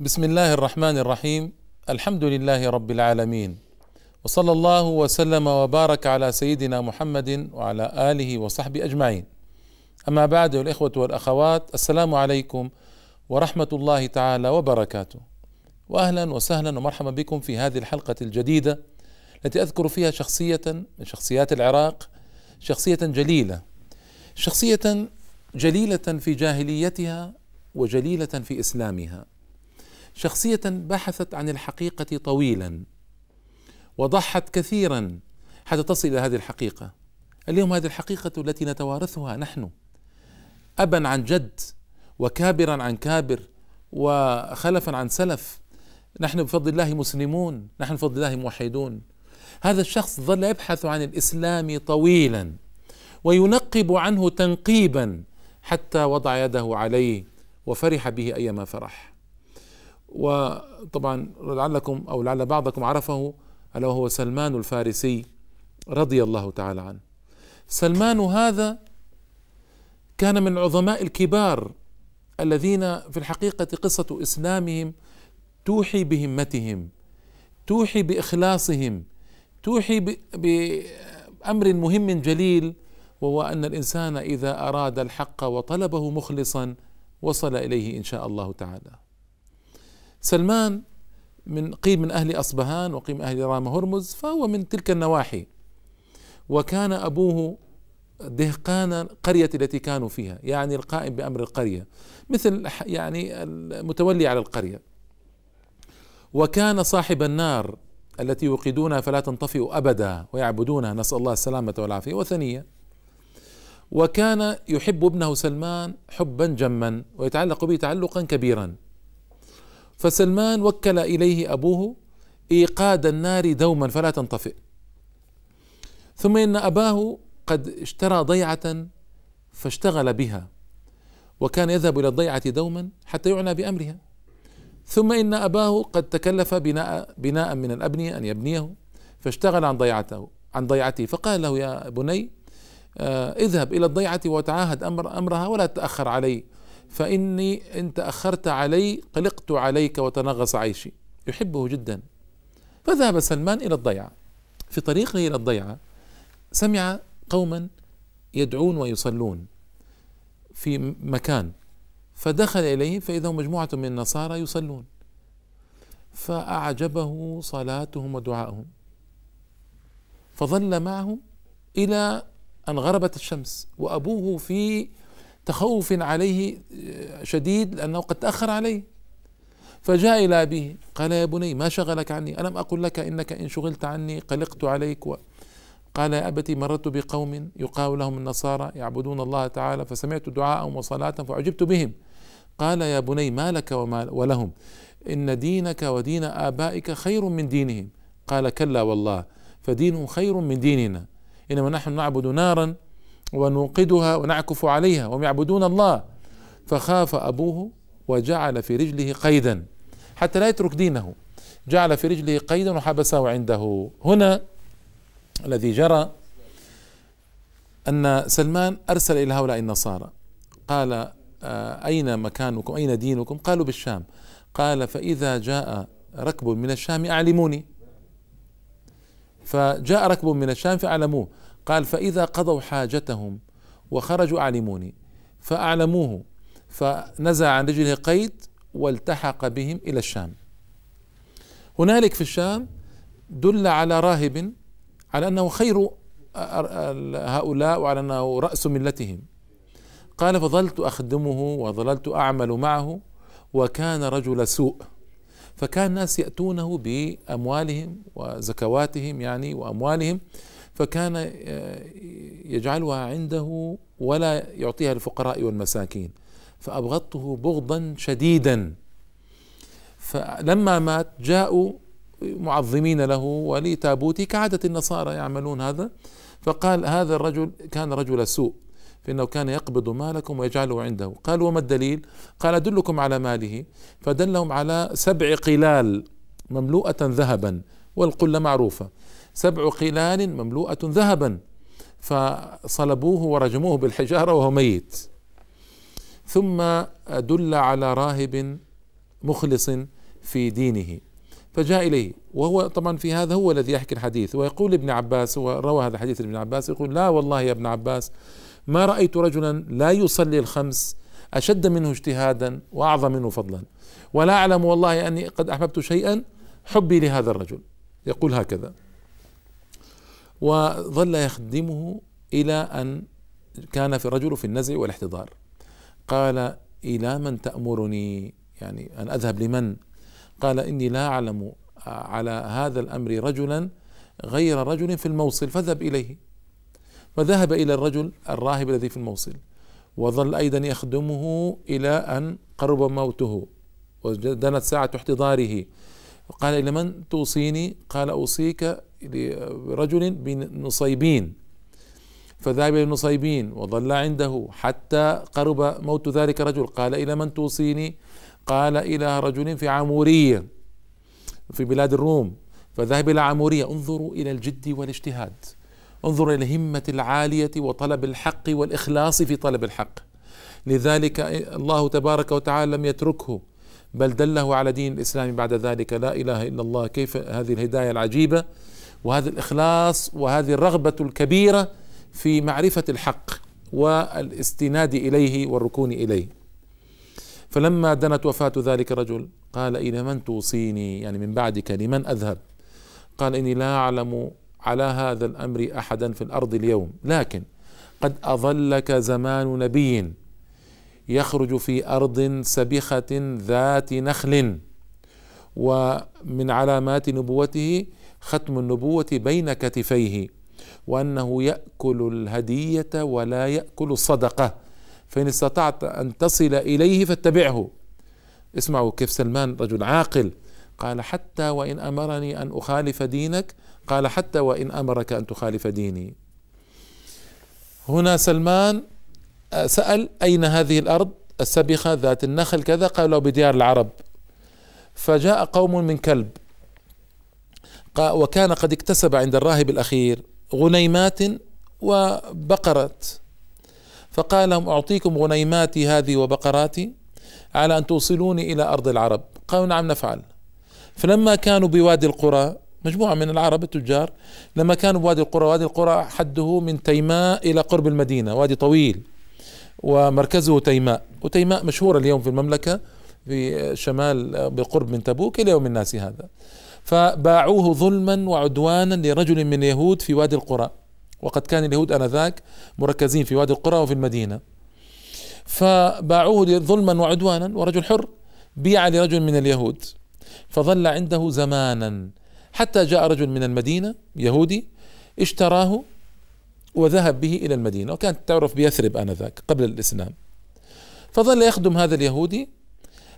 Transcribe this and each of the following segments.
بسم الله الرحمن الرحيم الحمد لله رب العالمين وصلى الله وسلم وبارك على سيدنا محمد وعلى اله وصحبه اجمعين اما بعد الاخوه والاخوات السلام عليكم ورحمه الله تعالى وبركاته واهلا وسهلا ومرحبا بكم في هذه الحلقة الجديده التي اذكر فيها شخصيه من شخصيات العراق شخصيه جليله شخصيه جليله في جاهليتها وجليله في اسلامها شخصية بحثت عن الحقيقة طويلا وضحت كثيرا حتى تصل إلى هذه الحقيقة. اليوم هذه الحقيقة التي نتوارثها نحن ابا عن جد وكابرا عن كابر وخلفا عن سلف. نحن بفضل الله مسلمون نحن بفضل الله موحدون. هذا الشخص ظل يبحث عن الإسلام طويلا وينقب عنه تنقيبا حتى وضع يده عليه وفرح به ايما فرح. وطبعا لعلكم أو لعل بعضكم عرفه ألا وهو سلمان الفارسي رضي الله تعالى عنه سلمان هذا كان من العظماء الكبار الذين في الحقيقة قصة إسلامهم توحي بهمتهم توحي بإخلاصهم توحي بأمر مهم جليل وهو أن الإنسان إذا أراد الحق وطلبه مخلصا وصل إليه إن شاء الله تعالى. سلمان من قيل من أهل أصبهان وقيل من أهل رام هرمز فهو من تلك النواحي. وكان أبوه دهقان القرية التي كانوا فيها يعني القائم بأمر القرية مثل يعني المتولي على القرية. وكان صاحب النار التي يوقدونها فلا تنطفئ أبدا ويعبدونها نسأل الله السلامة والعافية. وثنية. وكان يحب ابنه سلمان حبا جما ويتعلق به تعلقا كبيرا. فسلمان وكل إليه أبوه إيقاد النار دوما فلا تنطفئ. ثم إن أباه قد اشترى ضيعة فاشتغل بها وكان يذهب إلى الضيعة دوما حتى يعنى بأمرها. ثم إن أباه قد تكلف بناء بناء من الابنيه أن يبنيه فاشتغل عن ضيعته عن ضيعته. فقال له يا بني آه، اذهب إلى الضيعة وتعاهد أمر أمرها ولا تأخر علي. فإني إن تأخرت علي قلقت عليك وتنغص عيشي. يحبه جدا. فذهب سلمان إلى الضيعة. في طريقه إلى الضيعة سمع قوما يدعون ويصلون في مكان. فدخل إليه فإذا مجموعة من النصارى يصلون. فأعجبه صلاتهم ودعائهم فظل معهم إلى أن غربت الشمس وأبوه في تخوف عليه شديد لأنه قد تأخر عليه. فجاء إلى أبيه قال يا بني ما شغلك عني؟ ألم أقل لك إنك إن شغلت عني قلقت عليك؟ و قال يا أبتي مررت بقوم يقال لهم النصارى يعبدون الله تعالى فسمعت دعاءهم وصلاتهم فعجبت بهم. قال يا بني ما لك وما ولهم؟ إن دينك ودين آبائك خير من دينهم. قال كلا والله فدينهم خير من ديننا. إنما نحن نعبد نارا ونوقدها ونعكف عليها وهم يعبدون الله. فخاف أبوه وجعل في رجله قيدا حتى لا يترك دينه. جعل في رجله قيدا وحبسه عنده. هنا الذي جرى أن سلمان أرسل إلى هؤلاء النصارى. قال آه، أين مكانكم؟ أين دينكم؟ قالوا بالشام. قال فإذا جاء ركب من الشام أعلموني. فجاء ركب من الشام فأعلموه. قال فإذا قضوا حاجتهم وخرجوا أعلموني فأعلموه فنزع عن رجله قيد والتحق بهم إلى الشام. هنالك في الشام دل على راهب على أنه خير هؤلاء وعلى أنه رأس ملتهم. قال فظلت أخدمه وظللت أعمل معه وكان رجل سوء فكان الناس يأتونه بأموالهم وزكواتهم يعني وأموالهم فكان آه، يجعلها عنده ولا يعطيها للفقراء والمساكين. فأبغضته بغضا شديدا. فلما مات جاءوا معظمين له ولتابوته كعادة النصارى يعملون هذا. فقال هذا الرجل كان رجل سوء فإنه كان يقبض مالكم ويجعله عنده. قال وما الدليل؟ قال أدلكم على ماله. فدلهم على سبع قلال مملوءة ذهبا والقلة معروفة. سبع قلال مملوءة ذهبا فصلبوه ورجموه بالحجارة وهو ميت. ثم دل على راهب مخلص في دينه فجاء إليه. وهو طبعا في هذا هو الذي يحكي الحديث ويقول ابن عباس وروى هذا الحديث ابن عباس يقول لا والله يا ابن عباس ما رأيت رجلا لا يصلي الخمس أشد منه اجتهادا وأعظم منه فضلا. ولا أعلم والله أني قد أحببت شيئا حبي لهذا الرجل. يقول هكذا. وظل يخدمه إلى أن كان في الرجل في النزع والاحتضار. قال إلى من تأمرني؟ يعني أن أذهب لمن؟ قال إني لا أعلم على هذا الأمر رجلا غير رجل في الموصل فاذهب إليه. فذهب إلى الرجل الراهب الذي في الموصل وظل أيضا يخدمه إلى أن قرب موته ودنت ساعة احتضاره. قال إلى من توصيني؟ قال أوصيك لرجل بنصيبين فذهب إلى النصيبين وظل عنده حتى قرب موت ذلك الرجل قال إلى من توصيني؟ قال إلى رجل في عمورية في بلاد الروم. فذهب إلى عمورية. انظروا إلى الجد والاجتهاد. انظروا إلى الهمة العالية وطلب الحق والإخلاص في طلب الحق. لذلك الله تبارك وتعالى لم يتركه. بل دله على دين الإسلام بعد ذلك لا إله إلا الله. كيف؟ هذه الهداية العجيبة وهذا الإخلاص وهذه الرغبة الكبيرة في معرفة الحق والاستناد إليه والركون إليه. فلما دنت وفاة ذلك الرجل قال إلى من توصيني؟ يعني من بعدك لمن أذهب؟ قال إني لا أعلم على هذا الأمر أحدا في الأرض اليوم لكن قد أظلك زمان نبي. يخرج في أرض سبخة ذات نخل ومن علامات نبوته ختم النبوة بين كتفيه وأنه يأكل الهدية ولا يأكل الصدقة فإن استطعت أن تصل إليه فاتبعه. اسمعوا كيف سلمان رجل عاقل قال حتى وإن أمرني أن أخالف دينك قال حتى وإن أمرك أن تخالف ديني. هنا سلمان سأل أين هذه الأرض؟ السبخة ذات النخل كذا؟ قالوا بديار العرب. فجاء قوم من كلب. وكان قد اكتسب عند الراهب الأخير غنيمات وبقرات. فقال لهم أعطيكم غنيماتي هذه وبقراتي على أن توصلوني إلى أرض العرب. قالوا نعم نفعل. فلما كانوا بوادي القرى مجموعة من العرب التجار لما كانوا بوادي القرى وادي القرى حده من تيماء إلى قرب المدينة وادي طويل. ومركزه تيماء. وتيماء مشهورة اليوم في المملكة في شمال بقرب من تبوك إلى يوم الناس هذا. فباعوه ظلما وعدوانا لرجل من اليهود في وادي القرى. وقد كان اليهود آنذاك مركزين في وادي القرى وفي المدينة. فباعوه ظلما وعدوانا ورجل حر بيع لرجل من اليهود. فظل عنده زمانا. حتى جاء رجل من المدينة يهودي اشتراه وذهب به إلى المدينة وكانت تعرف بيثرب آنذاك قبل الإسلام. فظل يخدم هذا اليهودي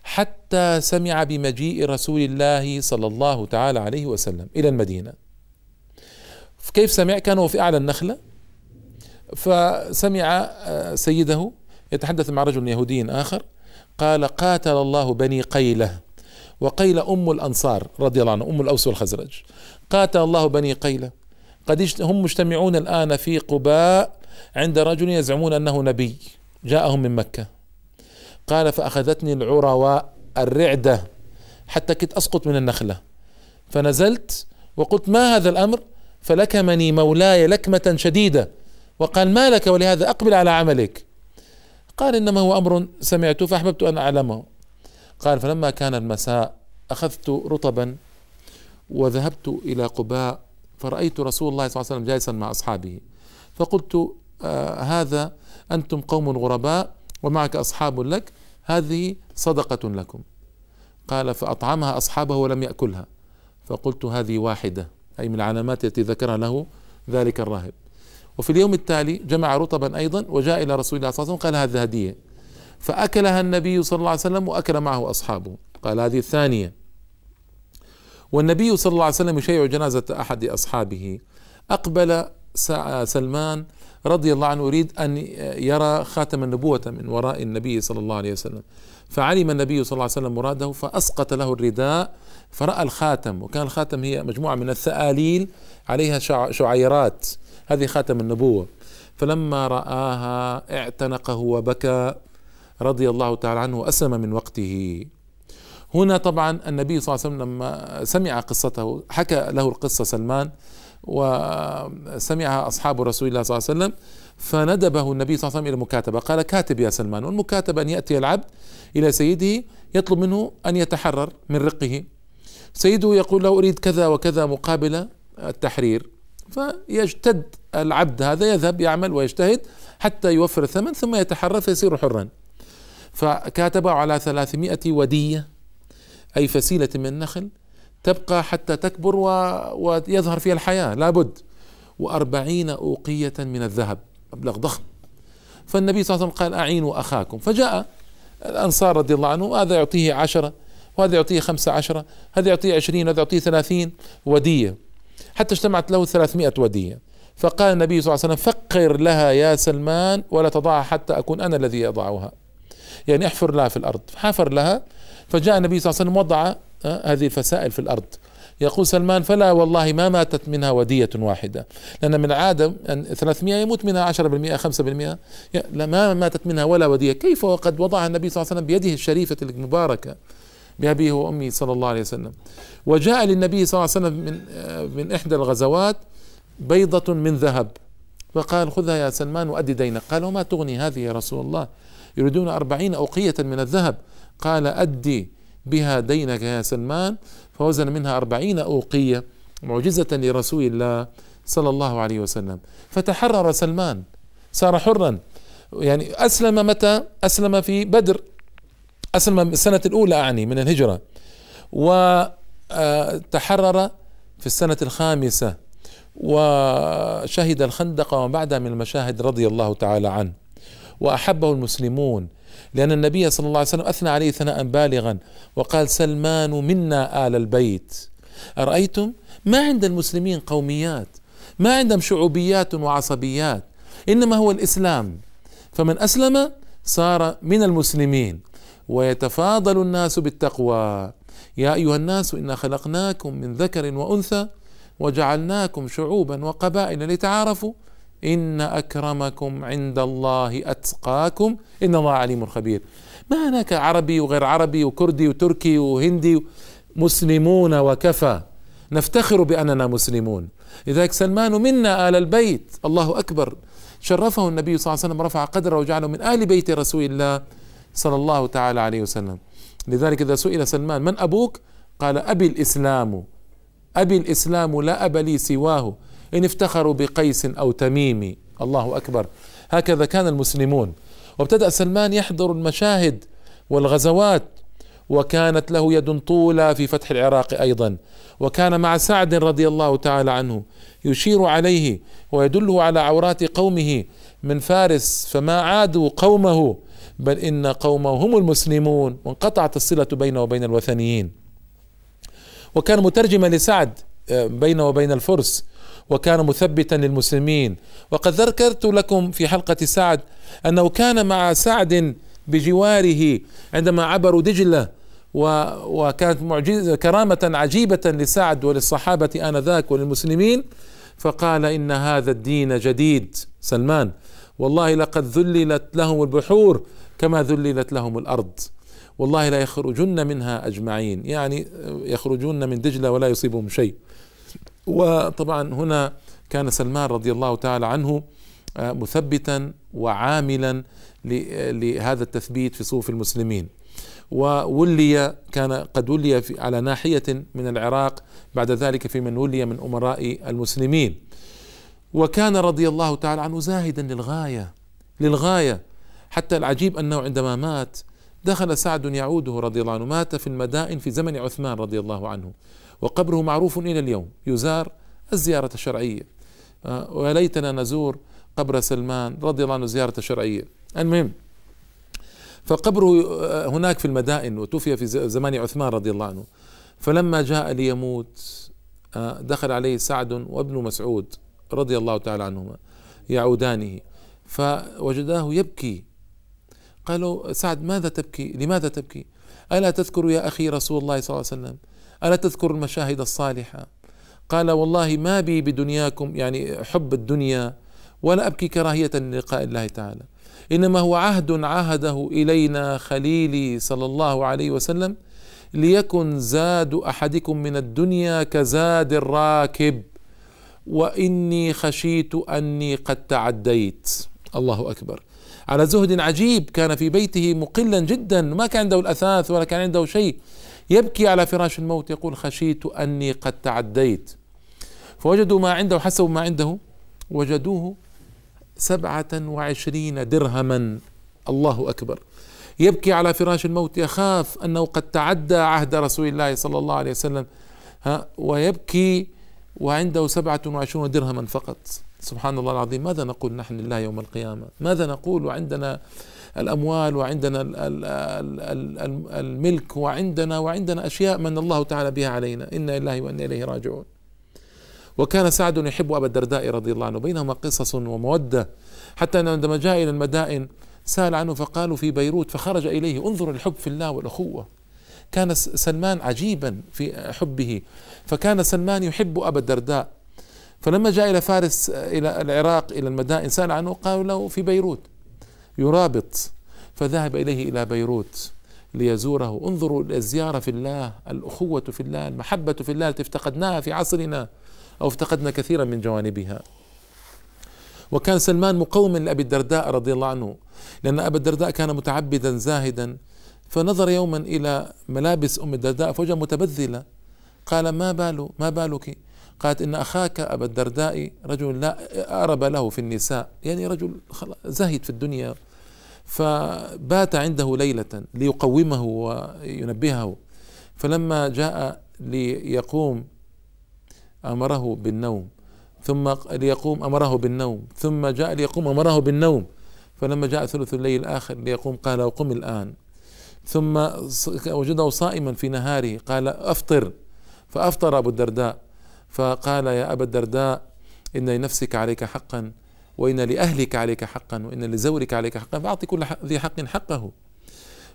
حتى سمع بمجيء رسول الله صلى الله تعالى عليه وسلم إلى المدينة. كيف سمع؟ كان في أعلى النخلة. فسمع آه، سيده يتحدث مع رجل يهودي آخر قال قاتل الله بني قيلة وقيله أم الأنصار رضي الله عنه أم الأوس والخزرج. قاتل الله بني قيلة قد هم مجتمعون الآن في قباء عند رجل يزعمون أنه نبي جاءهم من مكة. قال فأخذتني العرواء الرعدة حتى كنت أسقط من النخلة. فنزلت وقلت ما هذا الأمر؟ فلكمني مولاي لكمة شديدة. وقال ما لك ولهذا أقبل على عملك. قال إنما هو أمر سمعته فأحببت أن أعلمه. قال فلما كان المساء أخذت رطبا وذهبت إلى قباء فرأيت رسول الله صلى الله عليه وسلم جالسا مع أصحابه. فقلت آه هذا أنتم قوم غرباء ومعك أصحاب لك هذه صدقة لكم. قال فأطعمها أصحابه ولم يأكلها. فقلت هذه واحدة. أي من العلامات التي ذكرها له ذلك الراهب. وفي اليوم التالي جمع رطبا أيضا وجاء إلى رسول الله صلى الله عليه وسلم قال هذه هدية. فأكلها النبي صلى الله عليه وسلم وأكل معه أصحابه. قال هذه الثانية. والنبي صلى الله عليه وسلم يشيع جنازة أحد أصحابه. أقبل سلمان رضي الله عنه يريد أن يرى خاتم النبوة من وراء النبي صلى الله عليه وسلم. فعلم النبي صلى الله عليه وسلم مراده فأسقط له الرداء فرأى الخاتم. وكان الخاتم هي مجموعة من الثآليل عليها شعيرات. هذه خاتم النبوة. فلما رآها اعتنقه وبكى رضي الله تعالى عنه وأسلم من وقته. هنا طبعا النبي صلى الله عليه وسلم لما سمع قصته حكى له القصة سلمان وسمعها أصحاب رسول الله صلى الله عليه وسلم فندبه النبي صلى الله عليه وسلم إلى المكاتبة. قال كاتب يا سلمان والمكاتبة أن يأتي العبد إلى سيده يطلب منه أن يتحرر من رقه. سيده يقول له أريد كذا وكذا مقابل التحرير. فيجتد العبد هذا يذهب يعمل ويجتهد حتى يوفر الثمن ثم يتحرر فيصير حرا. فكاتبه على ثلاثمائة ودية. أي فسيلة من النخل تبقى حتى تكبر و... ويظهر فيها الحياة لابد. وأربعين أوقية من الذهب مبلغ ضخم. فالنبي صلى الله عليه وسلم قال أعينوا أخاكم. فجاء الأنصار رضي الله عنهم هذا يعطيه عشرة وهذا يعطيه خمسة عشرة هذا يعطيه عشرين وهذا يعطيه ثلاثين ودية. حتى اجتمعت له ثلاثمائة ودية. فقال النبي صلى الله عليه وسلم فقر لها يا سلمان ولا تضعها حتى أكون أنا الذي يضعها يعني احفر لها في الأرض. حفر لها فجاء النبي صلى الله عليه وسلم وضع آه، هذه الفسائل في الأرض. يقول سلمان فلا والله ما ماتت منها ودية واحدة. لأن من عادة أن 300 يموت منها 10% 5% لا ما ماتت منها ولا ودية. كيف وقد وضعها النبي صلى الله عليه وسلم بيده الشريفة المباركة بأبيه وأمه صلى الله عليه وسلم؟ وجاء للنبي صلى الله عليه وسلم من, آه، من إحدى الغزوات بيضة من ذهب. فقال خذها يا سلمان وأدي دينك. قال وما تغني هذه يا رسول الله؟ يريدون أربعين أوقية من الذهب. قال أدي بها دينك يا سلمان. فوزن منها أربعين أوقية معجزة لرسول الله صلى الله عليه وسلم. فتحرر سلمان صار حرا. يعني أسلم متى؟ أسلم في بدر. أسلم السنة الأولى أعني من الهجرة. وتحرر في السنة الخامسة. وشهد الخندق وما بعدها من المشاهد رضي الله تعالى عنه. وأحبه المسلمون. لأن النبي صلى الله عليه وسلم أثنى عليه ثناء بالغا وقال سلمان منا آل البيت. أرأيتم؟ ما عند المسلمين قوميات ما عندهم شعوبيات وعصبيات إنما هو الإسلام. فمن أسلم صار من المسلمين. ويتفاضل الناس بالتقوى. يا أيها الناس إنا خلقناكم من ذكر وأنثى وجعلناكم شعوبا وقبائل لتعارفوا إن أكرمكم عند الله أتقاكم إن الله عليم خبير. ما هناك عربي وغير عربي وكردي وتركي وهندي مسلمون وكفى. نفتخر بأننا مسلمون. لذلك سلمان منا آل البيت. الله أكبر. شرفه النبي صلى الله عليه وسلم رفع قدره وجعله من آل بيت رسول الله صلى الله تعالى عليه وسلم. لذلك إذا سئل سلمان من أبوك؟ قال أبي الإسلام. أبي الإسلام لا أب لي سواه. إن افتخروا بقيس أو تميم الله أكبر. هكذا كان المسلمون. وابتدأ سلمان يحضر المشاهد والغزوات وكانت له يد طولى في فتح العراق أيضا. وكان مع سعد رضي الله تعالى عنه يشير عليه ويدله على عورات قومه من فارس. فما عادوا قومه بل إن قومه هم المسلمون. وانقطعت الصلة بينه وبين الوثنيين. وكان مترجما لسعد آه، بينه وبين الفرس. وكان مثبتا للمسلمين. وقد ذكرت لكم في حلقة سعد أنه كان مع سعد بجواره عندما عبروا دجلة وكانت معجزة كرامة عجيبة لسعد وللصحابة آنذاك وللمسلمين. فقال إن هذا الدين جديد. سلمان والله لقد ذللت لهم البحور كما ذللت لهم الأرض. والله لا يخرجن منها أجمعين. يعني يخرجون من دجلة ولا يصيبهم شيء. وطبعا هنا كان سلمان رضي الله تعالى عنه آه، مثبتا وعاملا لهذا التثبيت في صفوف المسلمين. وولي كان قد ولي على ناحية من العراق بعد ذلك في من ولي من أمراء المسلمين. وكان رضي الله تعالى عنه زاهدا للغاية للغاية. حتى العجيب أنه عندما مات دخل سعد يعوده رضي الله عنه مات في المدائن في زمن عثمان رضي الله عنه. وقبره معروف إلى اليوم. يزار الزيارة الشرعية. آه، وليتنا نزور قبر سلمان رضي الله عنه زيارة شرعية. المهم فقبره آه، هناك في المدائن وتوفي في زمان عثمان رضي الله عنه. فلما جاء ليموت آه، دخل عليه سعد وابن مسعود رضي الله تعالى عنهما يعودانه. فوجداه يبكي. قالوا سعد ماذا تبكي؟ لماذا تبكي؟ ألا تذكر يا أخي رسول الله صلى الله عليه وسلم ألا تذكر المشاهد الصالحة؟ قال والله ما بي بدنياكم يعني حب الدنيا ولا أبكي كراهية للقاء الله تعالى. إنما هو عهد عهده إلينا خليلي صلى الله عليه وسلم ليكن زاد أحدكم من الدنيا كزاد الراكب. وإني خشيت أني قد تعديت. الله أكبر. على زهد عجيب كان في بيته مقلا جدا ما كان عنده الأثاث ولا كان عنده شيء. يبكي على فراش الموت يقول خشيت أني قد تعديت. فوجدوا ما عنده حسبوا ما عنده وجدوه سبعة وعشرين درهما. الله أكبر. يبكي على فراش الموت يخاف أنه قد تعدى عهد رسول الله صلى الله عليه وسلم ها ويبكي وعنده سبعة وعشرون درهما فقط. سبحان الله العظيم. ماذا نقول نحن لله يوم القيامة؟ ماذا نقول وعندنا الأموال وعندنا الملك وعندنا وعندنا أشياء من الله تعالى بها علينا. إنا لله وإنا إليه راجعون. وكان سعد يحب أبا الدرداء رضي الله عنه. بينهما قصص ومودة. حتى أنه عندما جاء إلى المدائن سأل عنه فقالوا في بيروت فخرج إليه انظر الحب في الله والأخوة. كان سلمان عجيبا في حبه. فكان سلمان يحب أبا الدرداء. فلما جاء إلى فارس إلى العراق إلى المدائن سأل عنه قالوا له في بيروت. يرابط. فذهب إليه إلى بيروت ليزوره. انظروا الزيارة في الله الأخوة في الله المحبة في الله التي افتقدناها في عصرنا أو افتقدنا كثيرا من جوانبها. وكان سلمان مقوما لأبي الدرداء رضي الله عنه لأن أبا الدرداء كان متعبدا زاهدا. فنظر يوما إلى ملابس أم الدرداء فوجد متبذلة. قال ما بال ما بالك؟ قالت إن أخاك أبا الدرداء رجل لا أرب له في النساء يعني رجل زاهد في الدنيا فبات عنده ليلة ليقومه وينبهه فلما جاء ليقوم أمره بالنوم ثم ليقوم أمره بالنوم ثم جاء ليقوم أمره بالنوم فلما جاء ثلث الليل الآخر ليقوم قال قم الآن. ثم وجده صائما في نهاره قال أفطر فأفطر أبو الدرداء. فقال يا أبا الدرداء إن لنفسك عليك حقا وإن لأهلك عليك حقا وإن لزورك عليك حقا فأعطي كل ذي حق حقه.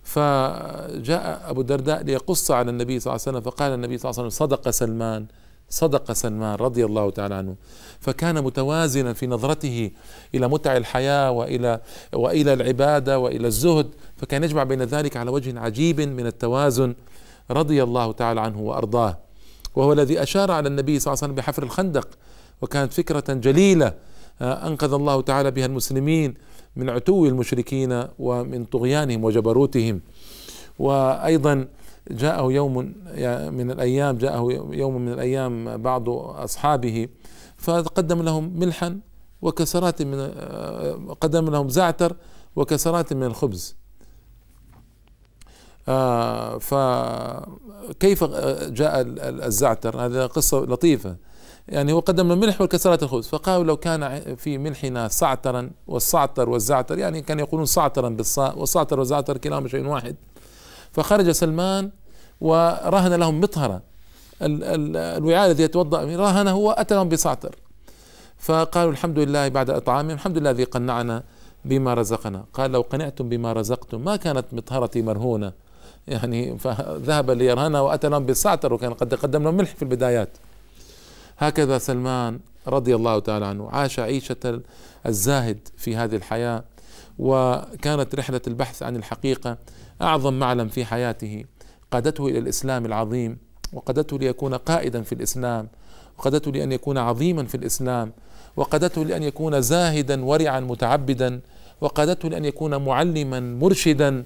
فجاء أبو الدرداء ليقص على النبي صلى الله عليه وسلم فقال النبي صلى الله عليه وسلم صدق سلمان صدق سلمان رضي الله تعالى عنه. فكان متوازنا في نظرته إلى متع الحياة والى وإلى العبادة وإلى الزهد فكان يجمع بين ذلك على وجه عجيب من التوازن رضي الله تعالى عنه وأرضاه. وهو الذي أشار على النبي صلى الله عليه وسلم بحفر الخندق وكانت فكرة جليلة آه، أنقذ الله تعالى بها المسلمين من عتو المشركين ومن طغيانهم وجبروتهم. وأيضا جاءه يوم من الأيام جاءه يوم من الأيام بعض أصحابه فقدم لهم ملحا وكسرات من آه، قدم لهم زعتر وكسرات من الخبز. آه، فكيف جاء الزعتر؟ هذه قصة لطيفة. يعني هو قدم الملح والكسرات الخبز فقالوا لو كان في ملحنا صعترا والصعتر والزعتر يعني كانوا يقولون صعترا بالصاء والصعتر والزعتر كلاهما شيء واحد. فخرج سلمان ورهن لهم مطهرة. الوعاء الذي يتوضأ رهن هو أتى لهم بصعتر فقالوا الحمد لله بعد إطعامهم الحمد لله الذي قنعنا بما رزقنا. قال لو قنعتم بما رزقتم ما كانت مطهرتي مرهونة. يعني فذهب ليرهنها وأتى لهم بالصعتر وكان قد قدم لهم ملح في البدايات. هكذا سلمان رضي الله تعالى عنه عاش عيشة الزاهد في هذه الحياة وكانت رحلة البحث عن الحقيقة أعظم معلم في حياته. قادته إلى الإسلام العظيم وقادته ليكون قائدا في الإسلام وقادته لأن يكون عظيما في الإسلام وقادته لأن يكون زاهدا ورعا متعبدا وقادته لأن يكون معلما مرشدا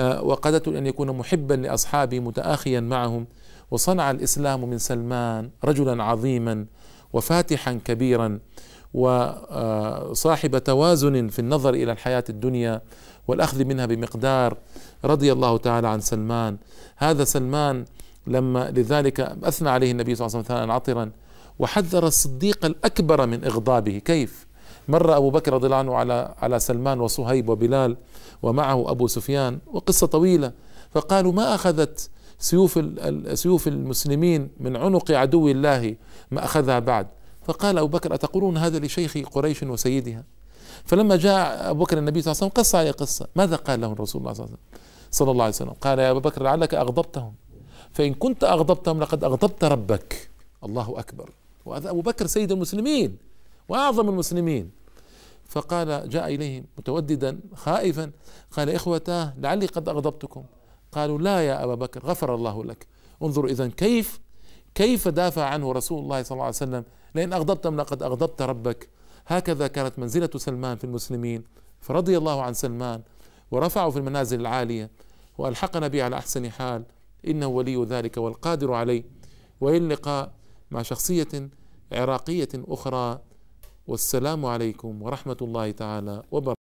وقادته لأن يكون محبا لأصحابه متآخيا معهم. وصنع الإسلام من سلمان رجلا عظيما وفاتحا كبيرا وصاحب توازن في النظر إلى الحياة الدنيا والأخذ منها بمقدار رضي الله تعالى عن سلمان. هذا سلمان لما لذلك أثنى عليه النبي صلى الله عليه وسلم ثناء عطرا وحذر الصديق الأكبر من إغضابه. كيف؟ مر أبو بكر رضي الله عنه على على سلمان وصهيب وبلال ومعه أبو سفيان وقصة طويلة. فقالوا ما أخذت سيوف سيوف المسلمين من عنق عدو الله؟ ما أخذها بعد. فقال أبو بكر أتقولون هذا لشيخ قريش وسيدها؟ فلما جاء أبو بكر النبي صلى الله عليه وسلم قص عليه قصة. ماذا قال له الرسول الله صلى الله عليه وسلم؟ صلى الله عليه وسلم. قال يا أبو بكر لعلك أغضبتهم. فإن كنت أغضبتهم لقد أغضبت ربك. الله أكبر. وهذا أبو بكر سيد المسلمين. وأعظم المسلمين. فقال جاء إليهم متوددا خائفا قال إخوتاه لعلي قد أغضبتكم. قالوا لا يا أبا بكر غفر الله لك. انظر إذا كيف كيف دافع عنه رسول الله صلى الله عليه وسلم لئن أغضبتم لقد أغضبت ربك. هكذا كانت منزلة سلمان في المسلمين فرضي الله عن سلمان ورفعه في المنازل العالية وألحقنا به على أحسن حال. إنه ولي ذلك والقادر عليه. وإلى اللقاء مع شخصية عراقية أخرى والسلام عليكم ورحمة الله تعالى وبركاته.